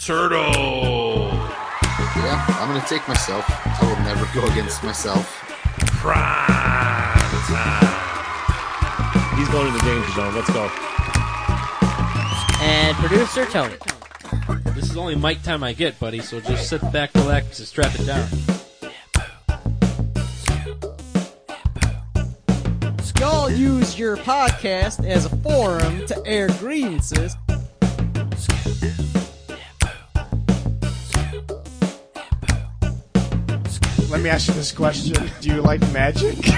Turtle, Yeah, I'm gonna take myself. I will never go against myself. Prime Time. He's going to the danger zone. Let's go. And producer Tony. This is only mic time I get, buddy. So just sit back, relax, and strap it down. Y'all use your podcast as a forum to air grievances. Let me ask you this question: Do you like magic? It's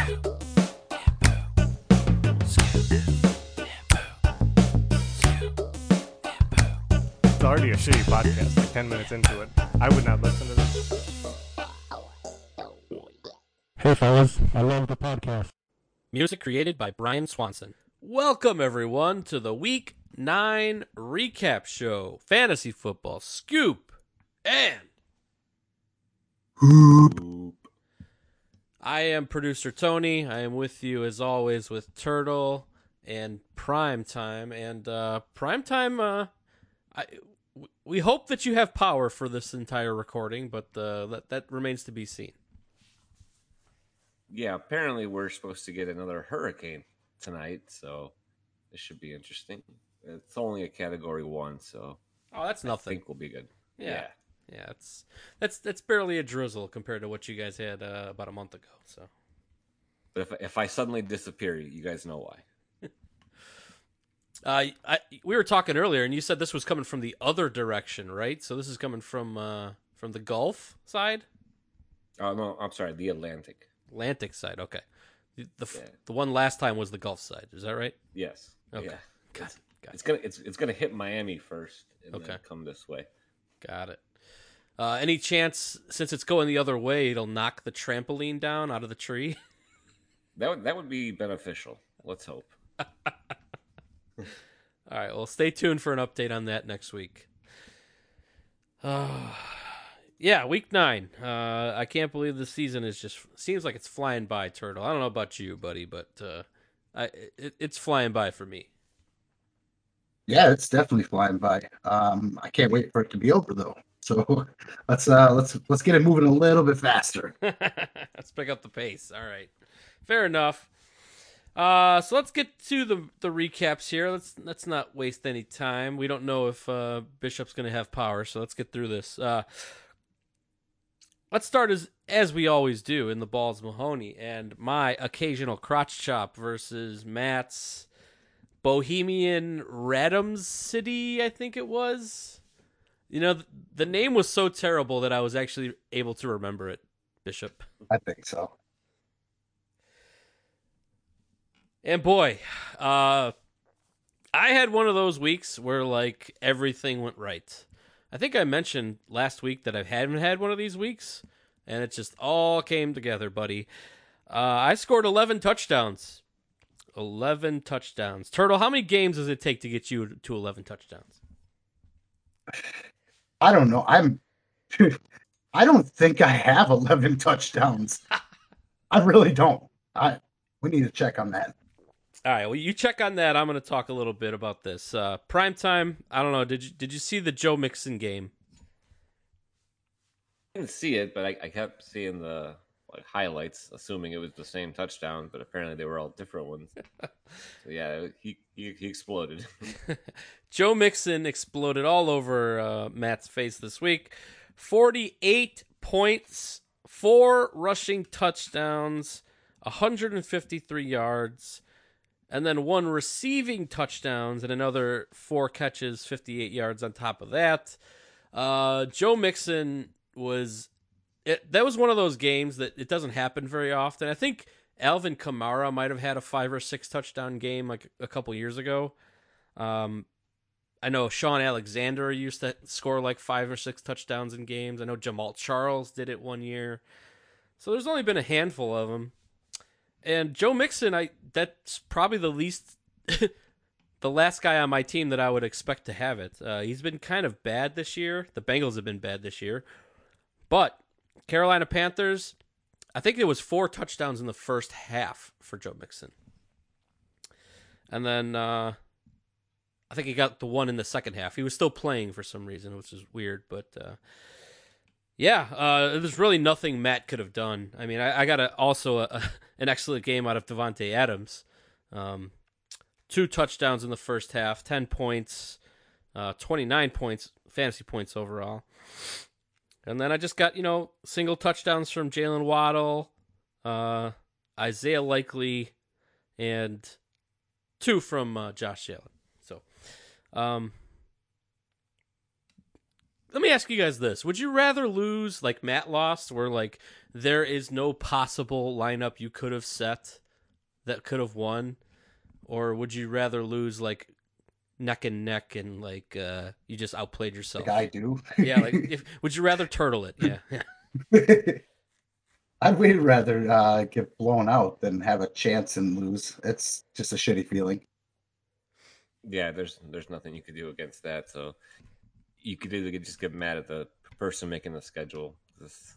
already a shitty podcast, like 10 minutes into it. I would not listen to this. Hey, fellas. I love the podcast. Music created by Brian Swanson. Welcome, everyone, to the Week 9 Recap Show Fantasy Football Scoop and. I am producer Tony. I am with you as always with Turtle and Prime Time. And uh, Prime Time, uh, I, we hope that you have power for this entire recording, but uh, that, that remains to be seen. yeah, apparently we're supposed to get another hurricane tonight, so this should be interesting. It's only a category one, so Oh, that's I nothing. think we'll be good. Yeah. Yeah, it's that's that's barely a drizzle compared to what you guys had uh, about a month ago. So But if if I suddenly disappear, you guys know why. uh, I, we were talking earlier, and you said this was coming from the other direction, right? So this is coming from uh, from the Gulf side, Oh no, I'm sorry, the Atlantic. Atlantic side. Okay, the the, Yeah. the one last time was the Gulf side. Is that right? Yes. Okay. Yeah. Got it. Got It's gonna it's it's gonna hit Miami first and Okay. then come this way. Got it. Uh, any chance, since it's going the other way, it'll knock the trampoline down out of the tree? That would that would be beneficial. Let's hope. All right. Well, stay tuned for an update on that next week. Uh, yeah, week nine. Uh, I can't believe the season is just seems like it's flying by. Turtle. I don't know about you, buddy, but uh, I it, it's flying by for me. Yeah, it's definitely flying by. Um, I can't wait for it to be over though. So let's uh let's let's get it moving a little bit faster. let's pick up the pace. All right, fair enough. Uh, so let's get to the the recaps here. Let's let's not waste any time. We don't know if uh, Bishop's going to have power, so let's get through this. Uh, let's start as as we always do in the balls Mahoney and my occasional crotch chop versus Matt's Bohemian Radom City. I think it was. You know, the name was so terrible that I was actually able to remember it. Bishop. I think so. And boy, uh, I had one of those weeks where like everything went right. I think I mentioned last week that I hadn't had one of these weeks, and it just all came together, buddy. Uh, I scored 11 touchdowns. 11 touchdowns. Turtle, how many games does it take to get you to 11 touchdowns? I don't know. I'm I don't think I have 11 touchdowns. I really don't. I we need to check on that. All right, well, you check on that. I'm going to talk a little bit about this. Uh, prime time. I don't know. Did you did you see the Joe Mixon game? I didn't see it, but I, I kept seeing the like highlights, assuming it was the same touchdown, but apparently they were all different ones. so yeah, he he, he exploded. Joe Mixon exploded all over uh, Matt's face this week. 48 points, four rushing touchdowns, 153 yards, and then one receiving touchdowns and another four catches, 58 yards on top of that. Uh, Joe Mixon was it, that was one of those games that it doesn't happen very often. I think Alvin Kamara might have had a five or six touchdown game like a couple years ago. Um, I know Shaun Alexander used to score like five or six touchdowns in games. I know Jamaal Charles did it one year. So there's only been a handful of them. And Joe Mixon, I that's probably the least, the last guy on my team that I would expect to have it. Uh, he's been kind of bad this year. The Bengals have been bad this year, but Carolina Panthers, I think it was four touchdowns in the first half for Joe Mixon, and then uh, I think he got the one in the second half. He was still playing for some reason, which is weird, but. Uh, yeah, uh, there's really nothing Matt could have done. I mean, I, I got a, also a, a, an excellent game out of Davante Adams. Um, two touchdowns in the first half, ten points, uh, twenty nine points, fantasy points overall. And then I just got you know single touchdowns from Jaylen Waddle, uh, Isaiah Likely, and two from uh, Josh Allen. So, um, let me ask you guys this: Would you rather lose like Matt lost, where like there is no possible lineup you could have set that could have won, or would you rather lose like neck and neck and like uh you just outplayed yourself? Like I do. yeah, like if, would you rather turtle it? Yeah, yeah. I'd way rather uh, get blown out than have a chance and lose. It's just a shitty feeling. Yeah, there's there's nothing you could do against that. So you could either just get mad at the person making the schedule. Just,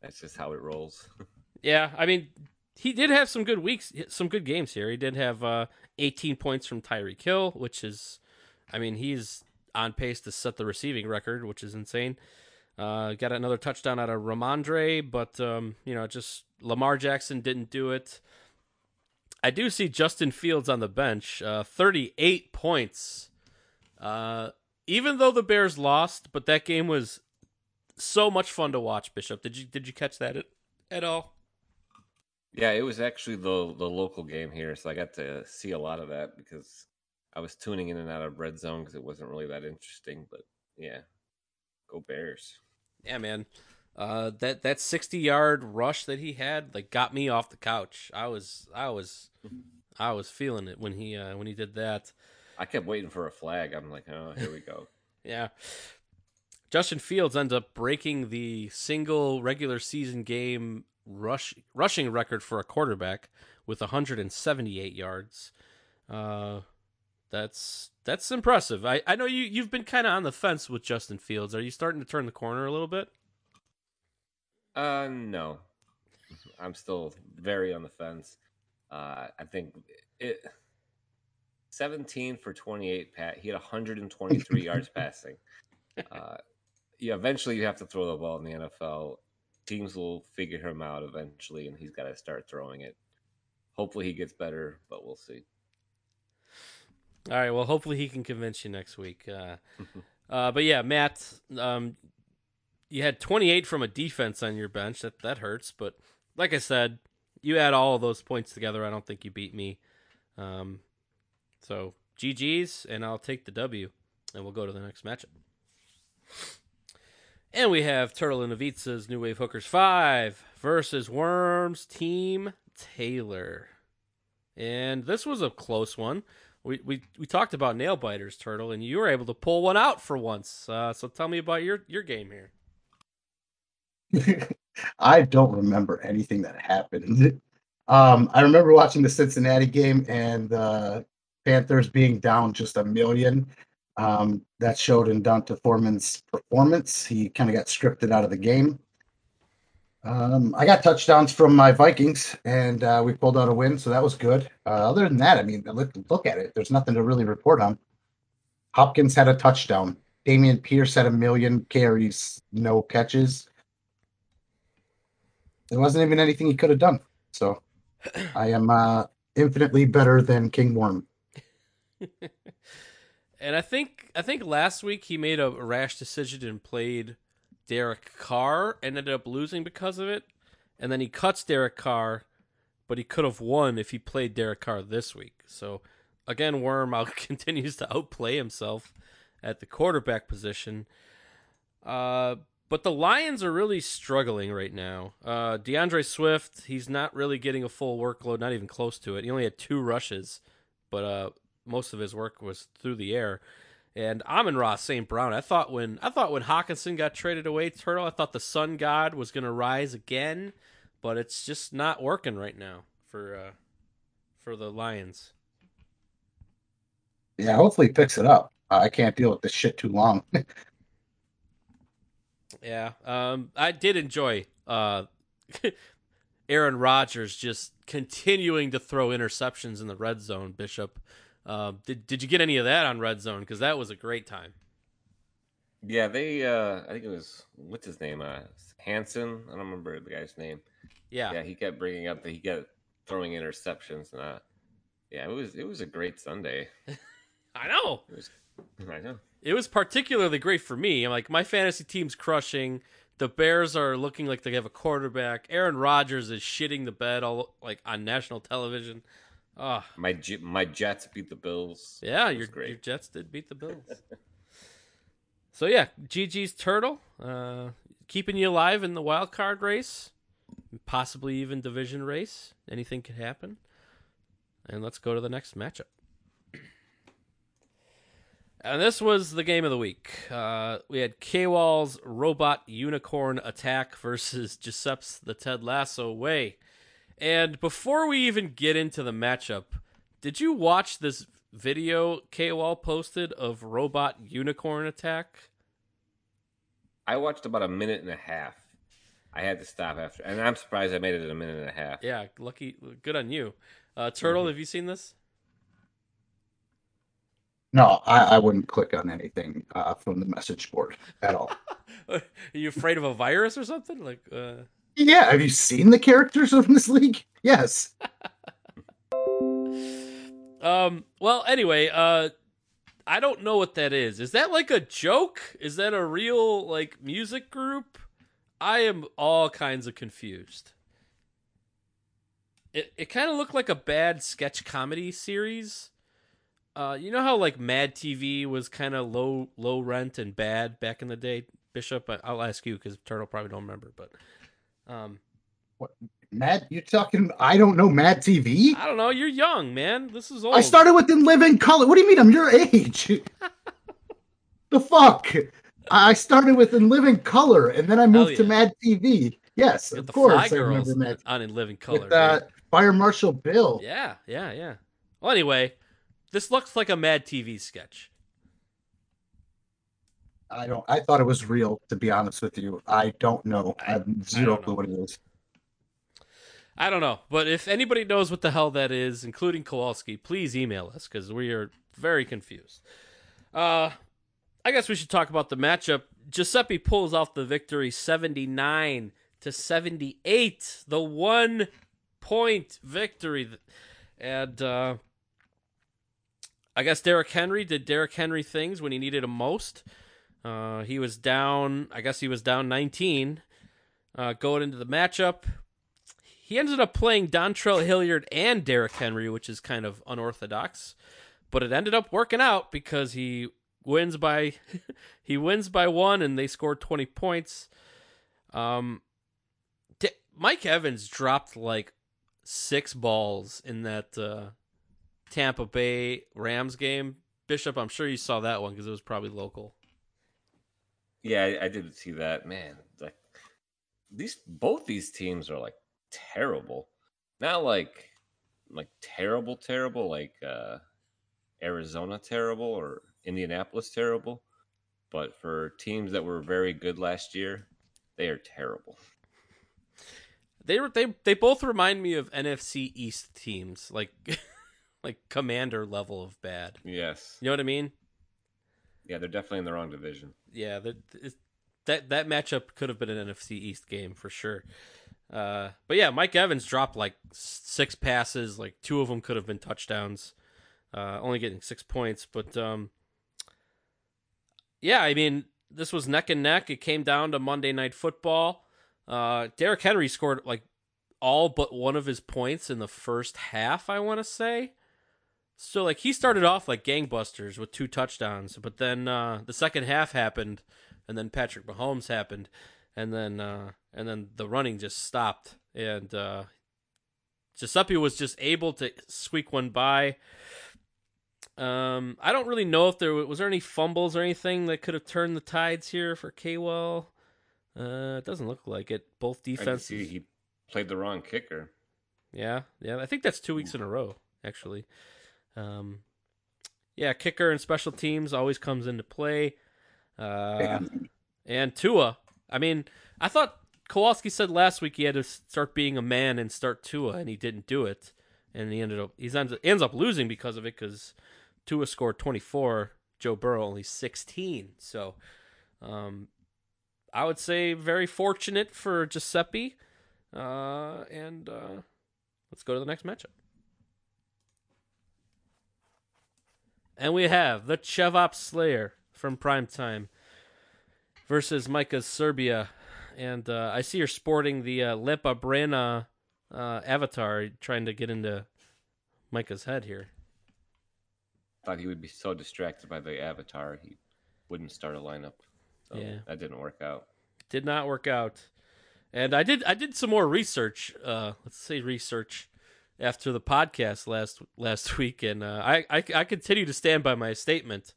that's just how it rolls. yeah, I mean, he did have some good weeks, some good games here. He did have uh, 18 points from Tyreek Hill, which is, I mean, he's on pace to set the receiving record, which is insane. Uh, got another touchdown out of Rhamondre, but um, you know, just Lamar Jackson didn't do it. I do see Justin Fields on the bench, uh, 38 points. Uh, even though the Bears lost, but that game was so much fun to watch. Bishop, did you did you catch that at, at all? Yeah, it was actually the the local game here, so I got to see a lot of that because I was tuning in and out of red zone because it wasn't really that interesting. But yeah, go Bears! Yeah, man. Uh, that that sixty yard rush that he had like got me off the couch. I was I was I was feeling it when he uh, when he did that. I kept waiting for a flag. I'm like, oh, here we go. yeah. Justin Fields ends up breaking the single regular season game rush rushing record for a quarterback with 178 yards. Uh, that's that's impressive. I, I know you you've been kind of on the fence with Justin Fields. Are you starting to turn the corner a little bit? Uh, no. I'm still very on the fence. Uh, I think it 17 for 28 pat he had 123 yards passing uh, yeah eventually you have to throw the ball in the nfl teams will figure him out eventually and he's got to start throwing it. Hopefully he gets better but we'll see. All right well hopefully he can convince you next week uh, uh, but yeah matt um, you had 28 from a defense on your bench. That that hurts but like i said you add all of those points together i don't think you beat me. Um, so GG's, and I'll take the W, and we'll go to the next matchup. And we have Turtle and Avitsa's New Wave Hookers 5 versus Worms Team Taylor. And this was a close one. We, we, we talked about nail biters, Turtle, and you were able to pull one out for once. Uh, so tell me about your, your game here. I don't remember anything that happened. Um, I remember watching the Cincinnati game and uh, Panthers being down just a million. Um, that showed in D'Onta Foreman's performance. He kind of got scripted out of the game. Um, I got touchdowns from my Vikings, and uh, we pulled out a win, so that was good. Uh, other than that, I mean, look, look at it. There's nothing to really report on. Hopkins had a touchdown. Dameon Pierce had a million carries, no catches. There wasn't even anything he could have done. So I am uh, infinitely better than King Worm. and I think I think last week he made a rash decision and played Derek Carr ended up losing because of it. And then he cuts Derek Carr, but he could have won if he played Derek Carr this week. So again, Worm out continues to outplay himself at the quarterback position. Uh, but the Lions are really struggling right now. Uh, D'Andre Swift, he's not really getting a full workload, not even close to it. He only had two rushes, but uh, most of his work was through the air. And Amon-Ra St. Brown. I thought when I thought when Hockenson got traded away, Turtle, I thought the Sun God was going to rise again, but it's just not working right now for uh, for the Lions. Yeah, hopefully he picks it up. I can't deal with this shit too long. Yeah, um, I did enjoy uh, Aaron Rodgers just continuing to throw interceptions in the red zone. Bishop, uh, did did you get any of that on red zone? Because that was a great time. Yeah, they. Uh, I think it was what's his name? Uh, Hanson. I don't remember the guy's name. Yeah, Yeah, he kept bringing up that he kept throwing interceptions, and uh, yeah, it was it was a great Sunday. I know. It was. I know. It was particularly great for me. I'm like my fantasy team's crushing. The Bears are looking like they have a quarterback. Aaron Rodgers is shitting the bed all like on national television. Ah, My my Jets beat the Bills. Yeah, your, great. your Jets did beat the Bills. so yeah, GG's Turtle, uh, keeping you alive in the wild card race, possibly even division race. Anything could happen. And let's go to the next matchup. And this was the game of the week. Uh, we had K-Wall's Robot Unicorn Attack versus Giuseppe's The Ted Lasso Way. And before we even get into the matchup, did you watch this video K-Wall posted of Robot Unicorn Attack? I watched about a minute and a half. I had to stop after, and I'm surprised I made it in a minute and a half. Yeah, lucky, good on you. Uh, Turtle, have you seen this? no, I, I wouldn't click on anything uh, from the message board at all. Are you afraid of a virus or something? Like, uh... yeah, have you seen the characters of this league? Yes. Um. Well, anyway, uh, I don't know what that is. Is that like a joke? Is that a real like music group? I am all kinds of confused. It it kind of looked like a bad sketch comedy series. Uh, you know how like Mad TV was kind of low low rent and bad back in the day. Bishop, I'll ask you because Turtle probably don't remember, but um, Mad, you're talking? I don't know Mad TV. I don't know. You're young, man. This is old. I started with In Living Color. What do you mean? I'm your age. the fuck? I started with In Living Color, and then I moved to. Mad TV. Yes, With of course. I remember Mad on in living color. with uh. Fire Marshal Bill. Yeah, yeah, yeah. Well, anyway, this looks like a Mad TV sketch. I don't. I thought it was real. To be honest with you, I don't know. I have zero don't clue what it is. I don't know, but if anybody knows what the hell that is, including Kowalski, please email us because we are very confused. Uh, I guess we should talk about the matchup. Giuseppe pulls off the victory, seventy-nine to seventy-eight, the one-point victory, and uh, I guess Derrick Henry did Derrick Henry things when he needed him most. Uh, he was down. I guess he was down nineteen. Uh, going into the matchup, he ended up playing Dontrell Hilliard and Derrick Henry, which is kind of unorthodox, but it ended up working out because he wins by he wins by one, and they scored twenty points. Um, D- Mike Evans dropped like six balls in that uh, Tampa Bay Rams game. Bishop, I'm sure you saw that one because it was probably local. Yeah, I, I did see that. Man, like these both these teams are like terrible. Not like like terrible, terrible, like uh Arizona terrible or Indianapolis terrible. But for teams that were very good last year, they are terrible. They were they they both remind me of NFC East teams, like like commander level of bad. Yes. You know what I mean? Yeah, they're definitely in the wrong division. Yeah, that that matchup could have been an NFC East game for sure. Uh, but yeah, Mike Evans dropped like six passes, like two of them could have been touchdowns. Uh, only getting six points, but um, yeah, I mean this was neck and neck. It came down to Monday Night Football. Uh, Derrick Henry scored like all but one of his points in the first half. I want to say. So like he started off like gangbusters with two touchdowns, but then uh, the second half happened, and then Patrick Mahomes happened, and then uh, and then the running just stopped, and uh, Giuseppe was just able to squeak one by. Um, I don't really know if there was there any fumbles or anything that could have turned the tides here for Kwell. Uh, it doesn't look like it. Both defenses. he played the wrong kicker. Yeah, yeah. I think that's two weeks in a row, actually. Um, yeah, kicker and special teams always comes into play. Uh, and Tua. I mean, I thought Kowalski said last week he had to start being a man and start Tua, and he didn't do it, and he ended up he ends ends up losing because of it because Tua scored twenty four, Joe Burrow only sixteen. So, um, I would say very fortunate for Giuseppe. Uh, and uh, let's go to the next matchup. And we have the Chevop Slayer from Primetime versus Micah's Serbia. And uh, I see you're sporting the uh, Lepa Brena uh, avatar, trying to get into Micah's head here. Thought he would be so distracted by the avatar he wouldn't start a lineup. So Yeah. that didn't work out. Did not work out. And I did I did some more research. Uh, let's say research after the podcast last last week, and uh, I, I I continue to stand by my statement.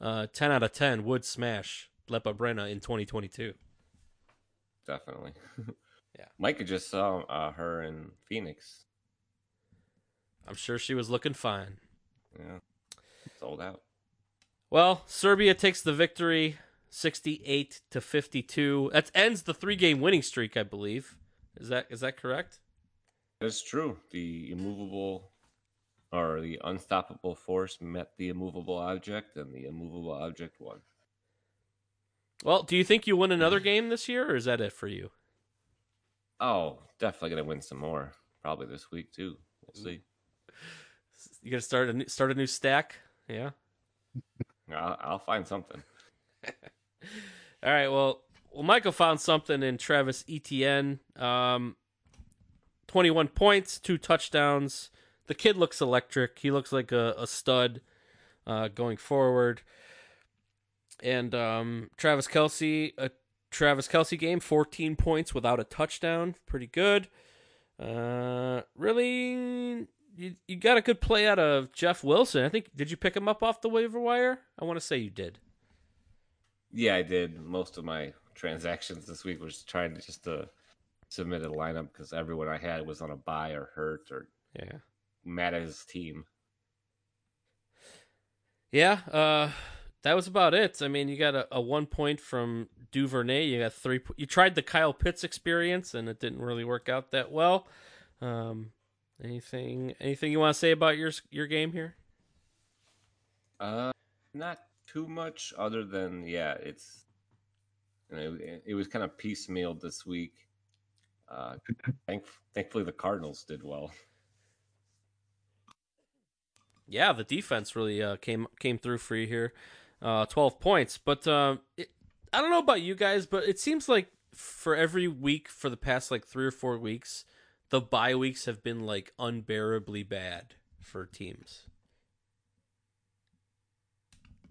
Uh, ten out of ten would smash Lepa Brena in 2022. Definitely. Yeah. Micah just saw uh, her in Phoenix. I'm sure she was looking fine. Yeah. Sold out. Well, Serbia takes the victory, 68 to 52. That ends the three-game winning streak, I believe. Is that is that correct? That's true. The immovable or the unstoppable force met the immovable object, and the immovable object won. Well, do you think you win another game this year, or is that it for you? Oh, definitely gonna win some more. Probably this week too. We'll see. You gonna start a new, start a new stack? Yeah. I'll, I'll find something. All right. Well, well, Michael found something in Travis Etienne. Um, twenty-one points, two touchdowns. The kid looks electric. He looks like a, a stud uh, going forward. And um, Travis Kelce, a Travis Kelce game, fourteen points without a touchdown. Pretty good. Uh, really, you you got a good play out of Jeff Wilson. I think. Did you pick him up off the waiver wire? I want to say you did. Yeah, I did. Most of my transactions this week was trying to just to submit a lineup because everyone I had was on a bye or hurt or Yeah. mad at his team. Yeah, uh, that was about it. I mean, you got a, a one point from Duvernay. You got three. po- You tried the Kyle Pitts experience, and it didn't really work out that well. Um, anything? Anything you want to say about your your game here? Uh, not too much other than yeah, it's you know it, it was kind of piecemealed this week. Uh, thank, thankfully the Cardinals did well. Yeah, the defense really uh, came came through for you here. Uh, Twelve points, but um, it, I don't know about you guys, but it seems like for every week for the past like three or four weeks, the bye weeks have been like unbearably bad for teams.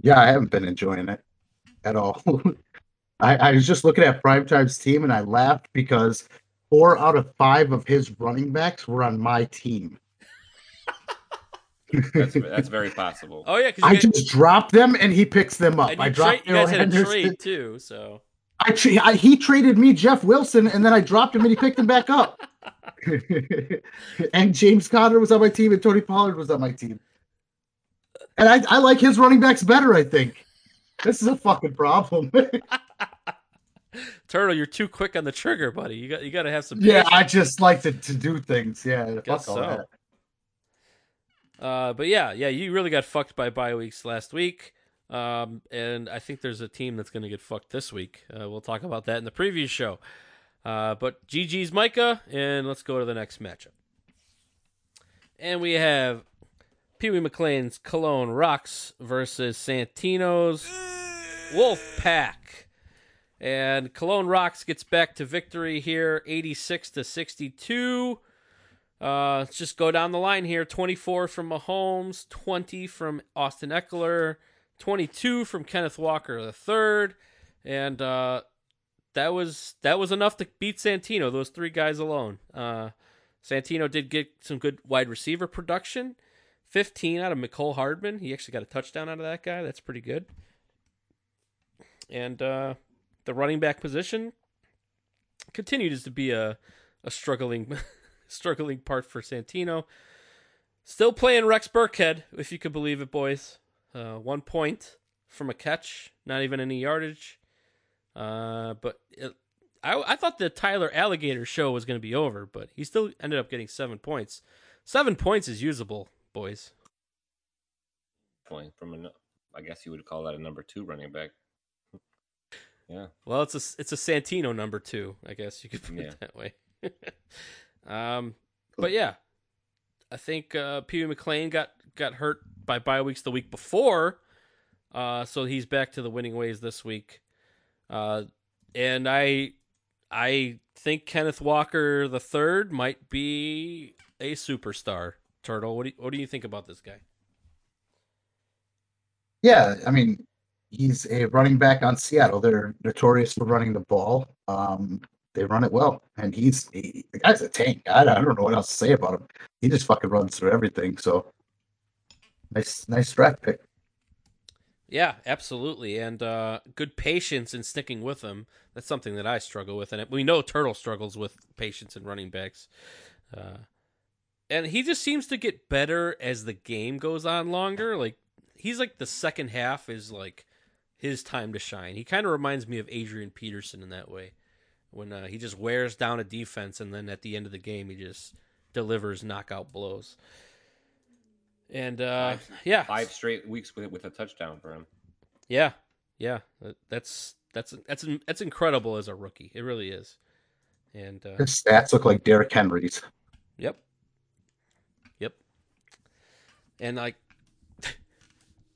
Yeah, I haven't been enjoying it at all. I, I was just looking at Primetime's team and I laughed because four out of five of his running backs were on my team. That's that's very possible. Oh yeah, because I just dropped them and he picks them up. And I you, dropped tra- you guys Daryl had a trade too, so I, tra- I he traded me Jeff Wilson and then I dropped him and he picked him back up. and James Conner was on my team and Tony Pollard was on my team. And I, I like his running backs better, I think. This is a fucking problem. Turtle, you're too quick on the trigger, buddy. You got you got to have some. yeah. I just like to, to do things. Yeah, fuck Guess all so. that. Uh, but yeah, yeah, you really got fucked by bye weeks last week. Um, and I think there's a team that's going to get fucked this week. Uh, we'll talk about that in the preview show. Uh, but GG's Micah, and let's go to the next matchup. And we have Pee Wee McLean's Cologne Rocks versus Santino's Wolf Pack. And Cologne Rocks gets back to victory here, 86 to 62. Uh, let's just go down the line here. 24 from Mahomes, 20 from Austin Ekeler, 22 from Kenneth Walker III, and uh, that was that was enough to beat Santino. Those three guys alone. Uh, Santino did get some good wide receiver production. 15 out of Mecole Hardman. He actually got a touchdown out of that guy. That's pretty good. And uh, the running back position continues to be a a struggling struggling part for Santino. Still playing Rex Burkhead, if you could believe it, boys. Uh, one point from a catch, not even any yardage. Uh, but it, I, I thought the Tyler Allgeier show was going to be over, but he still ended up getting seven points. Seven points is usable, boys. Point from a, I guess you would call that a number two running back. Yeah. Well, it's a it's a Santino number two, I guess you could put Yeah. it that way. um, but yeah, I think uh, Pee Wee McLean got got hurt by bye weeks the week before, uh, so he's back to the winning ways this week. Uh, and I I think Kenneth Walker the third might be a superstar. Turtle, what do you, what do you think about this guy? Yeah, I mean, he's a running back on Seattle. They're notorious for running the ball. Um, they run it well, and he's he, the guy's a tank. I, I don't know what else to say about him. He just fucking runs through everything. So nice, nice draft pick. Yeah, absolutely, and uh, good patience in sticking with him. That's something that I struggle with, and we know Turtle struggles with patience in running backs. Uh, and he just seems to get better as the game goes on longer. Like he's like the second half is like his time to shine. He kind of reminds me of Adrian Peterson in that way, when uh, he just wears down a defense, and then at the end of the game, he just delivers knockout blows. And uh, Five- yeah, Five straight weeks with with a touchdown for him. yeah, yeah. That's that's that's that's incredible as a rookie. It really is. And uh, His stats look like Derrick Henry's. yep, yep. And like,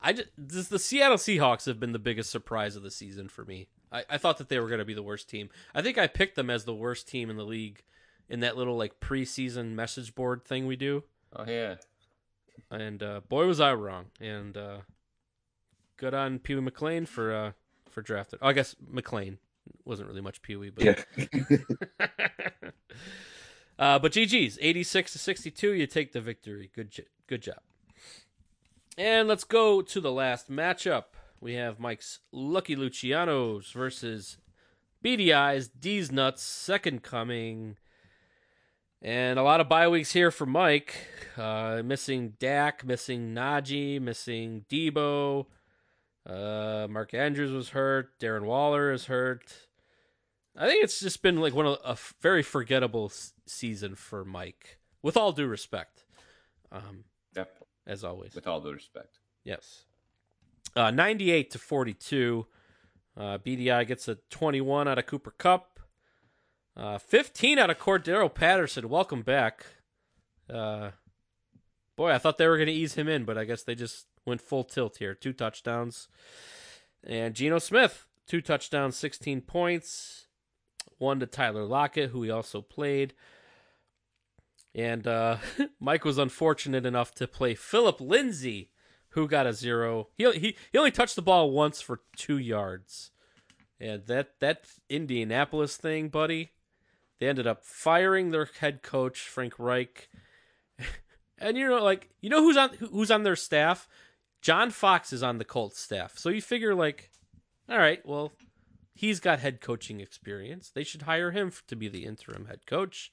I just this, the Seattle Seahawks have been the biggest surprise of the season for me. I, I thought that they were going to be the worst team. I think I picked them as the worst team in the league in that little like preseason message board thing we do. Oh yeah. And uh, boy, was I wrong. And uh, good on Pee Wee McLean for uh, for drafting. Oh, I guess McLean wasn't really much Pee Wee, but Yeah. uh, but GG's eighty six to sixty two. You take the victory. Good good job. And let's go to the last matchup. We have Mike's Lucky Lucianos versus BDI's D's Nuts Second Coming. And a lot of bye weeks here for Mike. Uh, missing Dak, missing Najee, missing Deebo. Uh, Mark Andrews was hurt. Darren Waller is hurt. I think it's just been like one of a very forgettable season for Mike. With all due respect, um, as always. with all due respect. Yes. Uh, 98 to 42. Uh, BDI gets a 21 out of Cooper Kupp. Uh, 15 out of Cordarrelle Patterson. Welcome back. Uh, boy, I thought they were going to ease him in, but I guess they just went full tilt here. Two touchdowns. And Geno Smith, two touchdowns, 16 points. One to Tyler Lockett, who he also played. And uh, Mike was unfortunate enough to play Phillip Lindsay, who got a zero. He, he he only touched the ball once for two yards, and that that Indianapolis thing, buddy, they ended up firing their head coach Frank Reich. And you know, like you know who's on who's on their staff? John Fox is on the Colts staff. So you figure like, all right, well, he's got head coaching experience. They should hire him to be the interim head coach.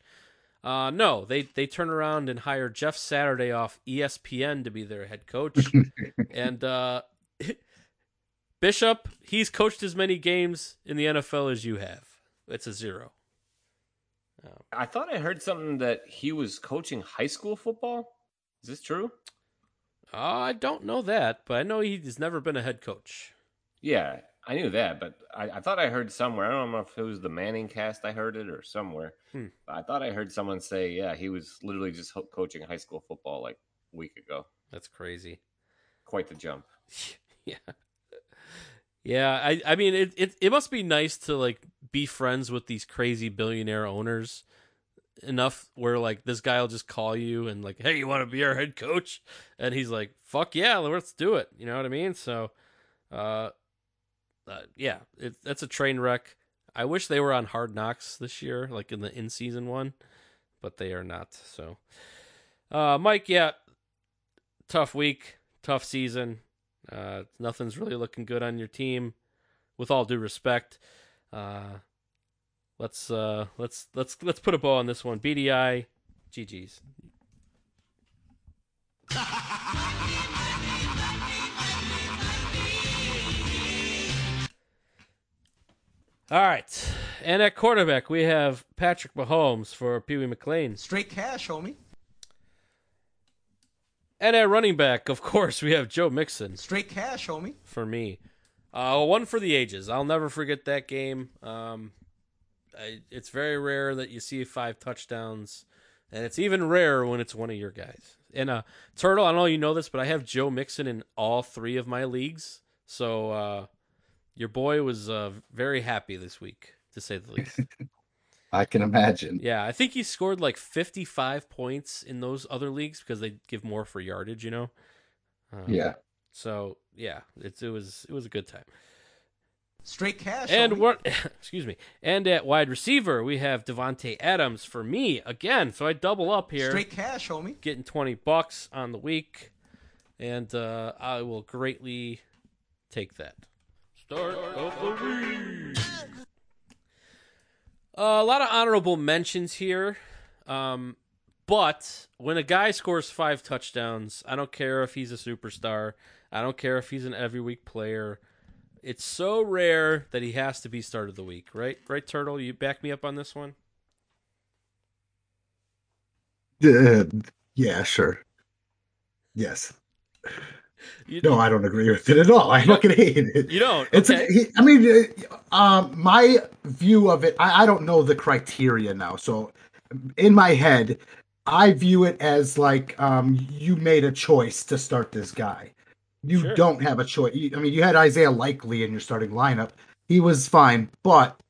Uh, no, they they turn around and hire Jeff Saturday off ESPN to be their head coach, and uh, Bishop he's coached as many games in the NFL as you have. It's a zero. I thought I heard something that he was coaching high school football. Is this true? Uh, I don't know that, but I know he's never been a head coach. Yeah, I knew that, but I, I thought I heard somewhere. I don't know if it was the Manning cast I heard it or somewhere. Hmm. But I thought I heard someone say, yeah, he was literally just coaching high school football like a week ago. That's crazy. Quite the jump. yeah. Yeah, I I mean it, it it must be nice to like be friends with these crazy billionaire owners enough where like this guy will just call you and like, "Hey, you want to be our head coach?" And he's like, "Fuck yeah, let's do it." You know what I mean? So uh, uh yeah, it, that's a train wreck. I wish they were on Hard Knocks this year, like in the in season one, but they are not. So, uh, Mike, yeah, tough week, tough season. Uh, nothing's really looking good on your team. With all due respect, uh, let's uh, let's let's let's put a bow on this one. BDI, GG's. All right, and at quarterback we have Patrick Mahomes for Pee Wee McLean. Straight cash, homie. And at running back, of course, we have Joe Mixon Straight cash, homie. for me. Uh, one for the ages. I'll never forget that game. Um, I, it's very rare that you see five touchdowns, and it's even rarer when it's one of your guys. And uh, Turtle, I don't know you know this, but I have Joe Mixon in all three of my leagues. So uh, your boy was uh, very happy this week, to say the least. I can imagine. Yeah, I think he scored like 55 points in those other leagues because they give more for yardage, you know. Um, Yeah. So yeah, it's it was it was a good time. Straight cash, And homie. what? Excuse me. And at wide receiver, we have Davante Adams for me again. So I double up here, Straight cash, homie. getting 20 bucks on the week, and uh, I will greatly take that. Start of the week. Uh, a lot of honorable mentions here. Um, but when a guy scores five touchdowns, I don't care if he's a superstar. I don't care if he's an every week player. It's so rare that he has to be start of the week, right? Right, Turtle? You back me up on this one? Uh, yeah, sure. Yes. You, No, I don't agree with it at all. I fucking hate it. you don't. It's. okay. he- I mean, uh, um, my view of it. I, I don't know the criteria now. So, in my head, I view it as like um, you made a choice to start this guy. You Sure. don't have a choice. You- I mean, you had Isaiah Likely in your starting lineup. He was fine, but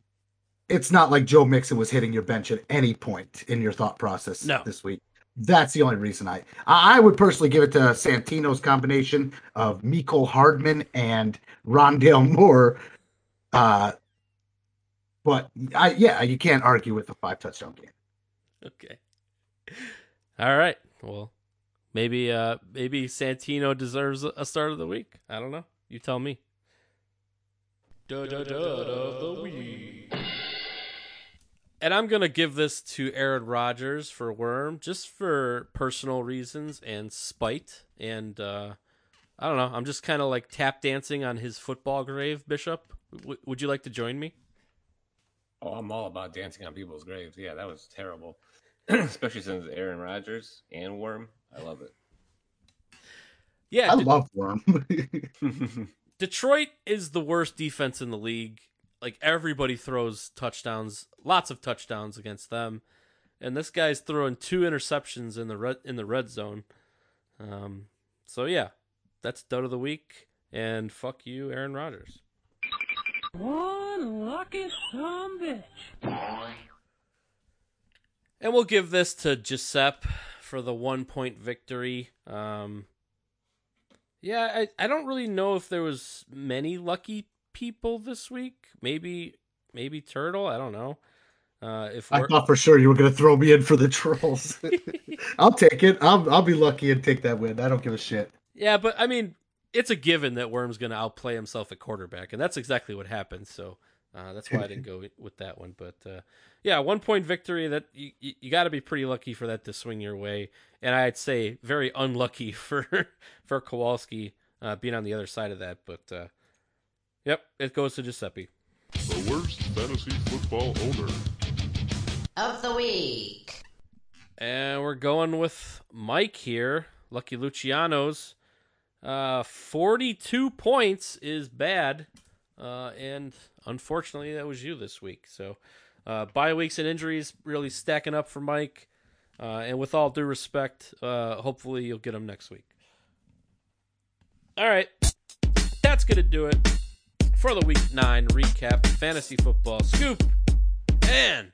it's not like Joe Mixon was hitting your bench at any point in your thought process No. this week. That's the only reason I I I would personally give it to Santino's combination of Mecole Hardman and Rondale Moore. Uh, but I yeah, you can't argue with a five touchdown game. Okay. All right. Well, maybe uh maybe Santino deserves a start of the week. I don't know. You tell me. Dud of the week. And I'm gonna give this to Aaron Rodgers for Worm, just for personal reasons and spite. And uh I don't know. I'm just kind of like tap dancing on his football grave, Bishop. W- would you like to join me? Oh, I'm all about dancing on people's graves. Yeah, that was terrible. Especially since Aaron Rodgers and Worm. I love it. Yeah, I did- love Worm. Detroit is the worst defense in the league. Like everybody throws touchdowns, lots of touchdowns against them, and this guy's throwing two interceptions in the red in the red zone. Um, so yeah, that's dud of the week, and fuck you, Aaron Rodgers. One lucky son bitch. And we'll give this to Giuseppe for the one point victory. Um, yeah, I, I don't really know if there was many lucky people this week. Maybe maybe Turtle. I don't know. Uh, if I thought for sure you were going to throw me in for the trolls. I'll take it. I'll I'll be lucky and take that win. I don't give a shit. yeah, but I mean, it's a given that Worm's going to outplay himself at quarterback, and that's exactly what happened. So uh, that's why I didn't go with that one. But uh, yeah, one point victory. That you, you, you got to be pretty lucky for that to swing your way, and I'd say very unlucky for for Kowalski uh, being on the other side of that. But uh, yep, it goes to Giuseppe. The worst fantasy football owner. of the week. And we're going with Mike here. Lucky Luciano's. Uh, 42 points is bad. Uh, and unfortunately, that was you this week. So, uh, bye weeks and injuries really stacking up for Mike. Uh, and with all due respect, uh, hopefully you'll get him next week. All right. That's going to do it for the week nine recap fantasy football scoop. And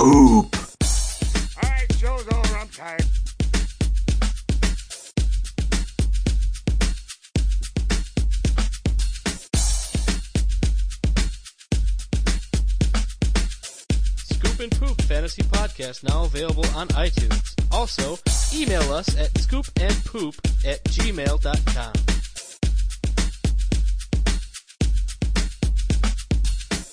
Oop. All right, show's over. I'm tired. Scoop and Poop Fantasy Podcast now available on iTunes. Also, email us at scoopandpoop at gmail.com.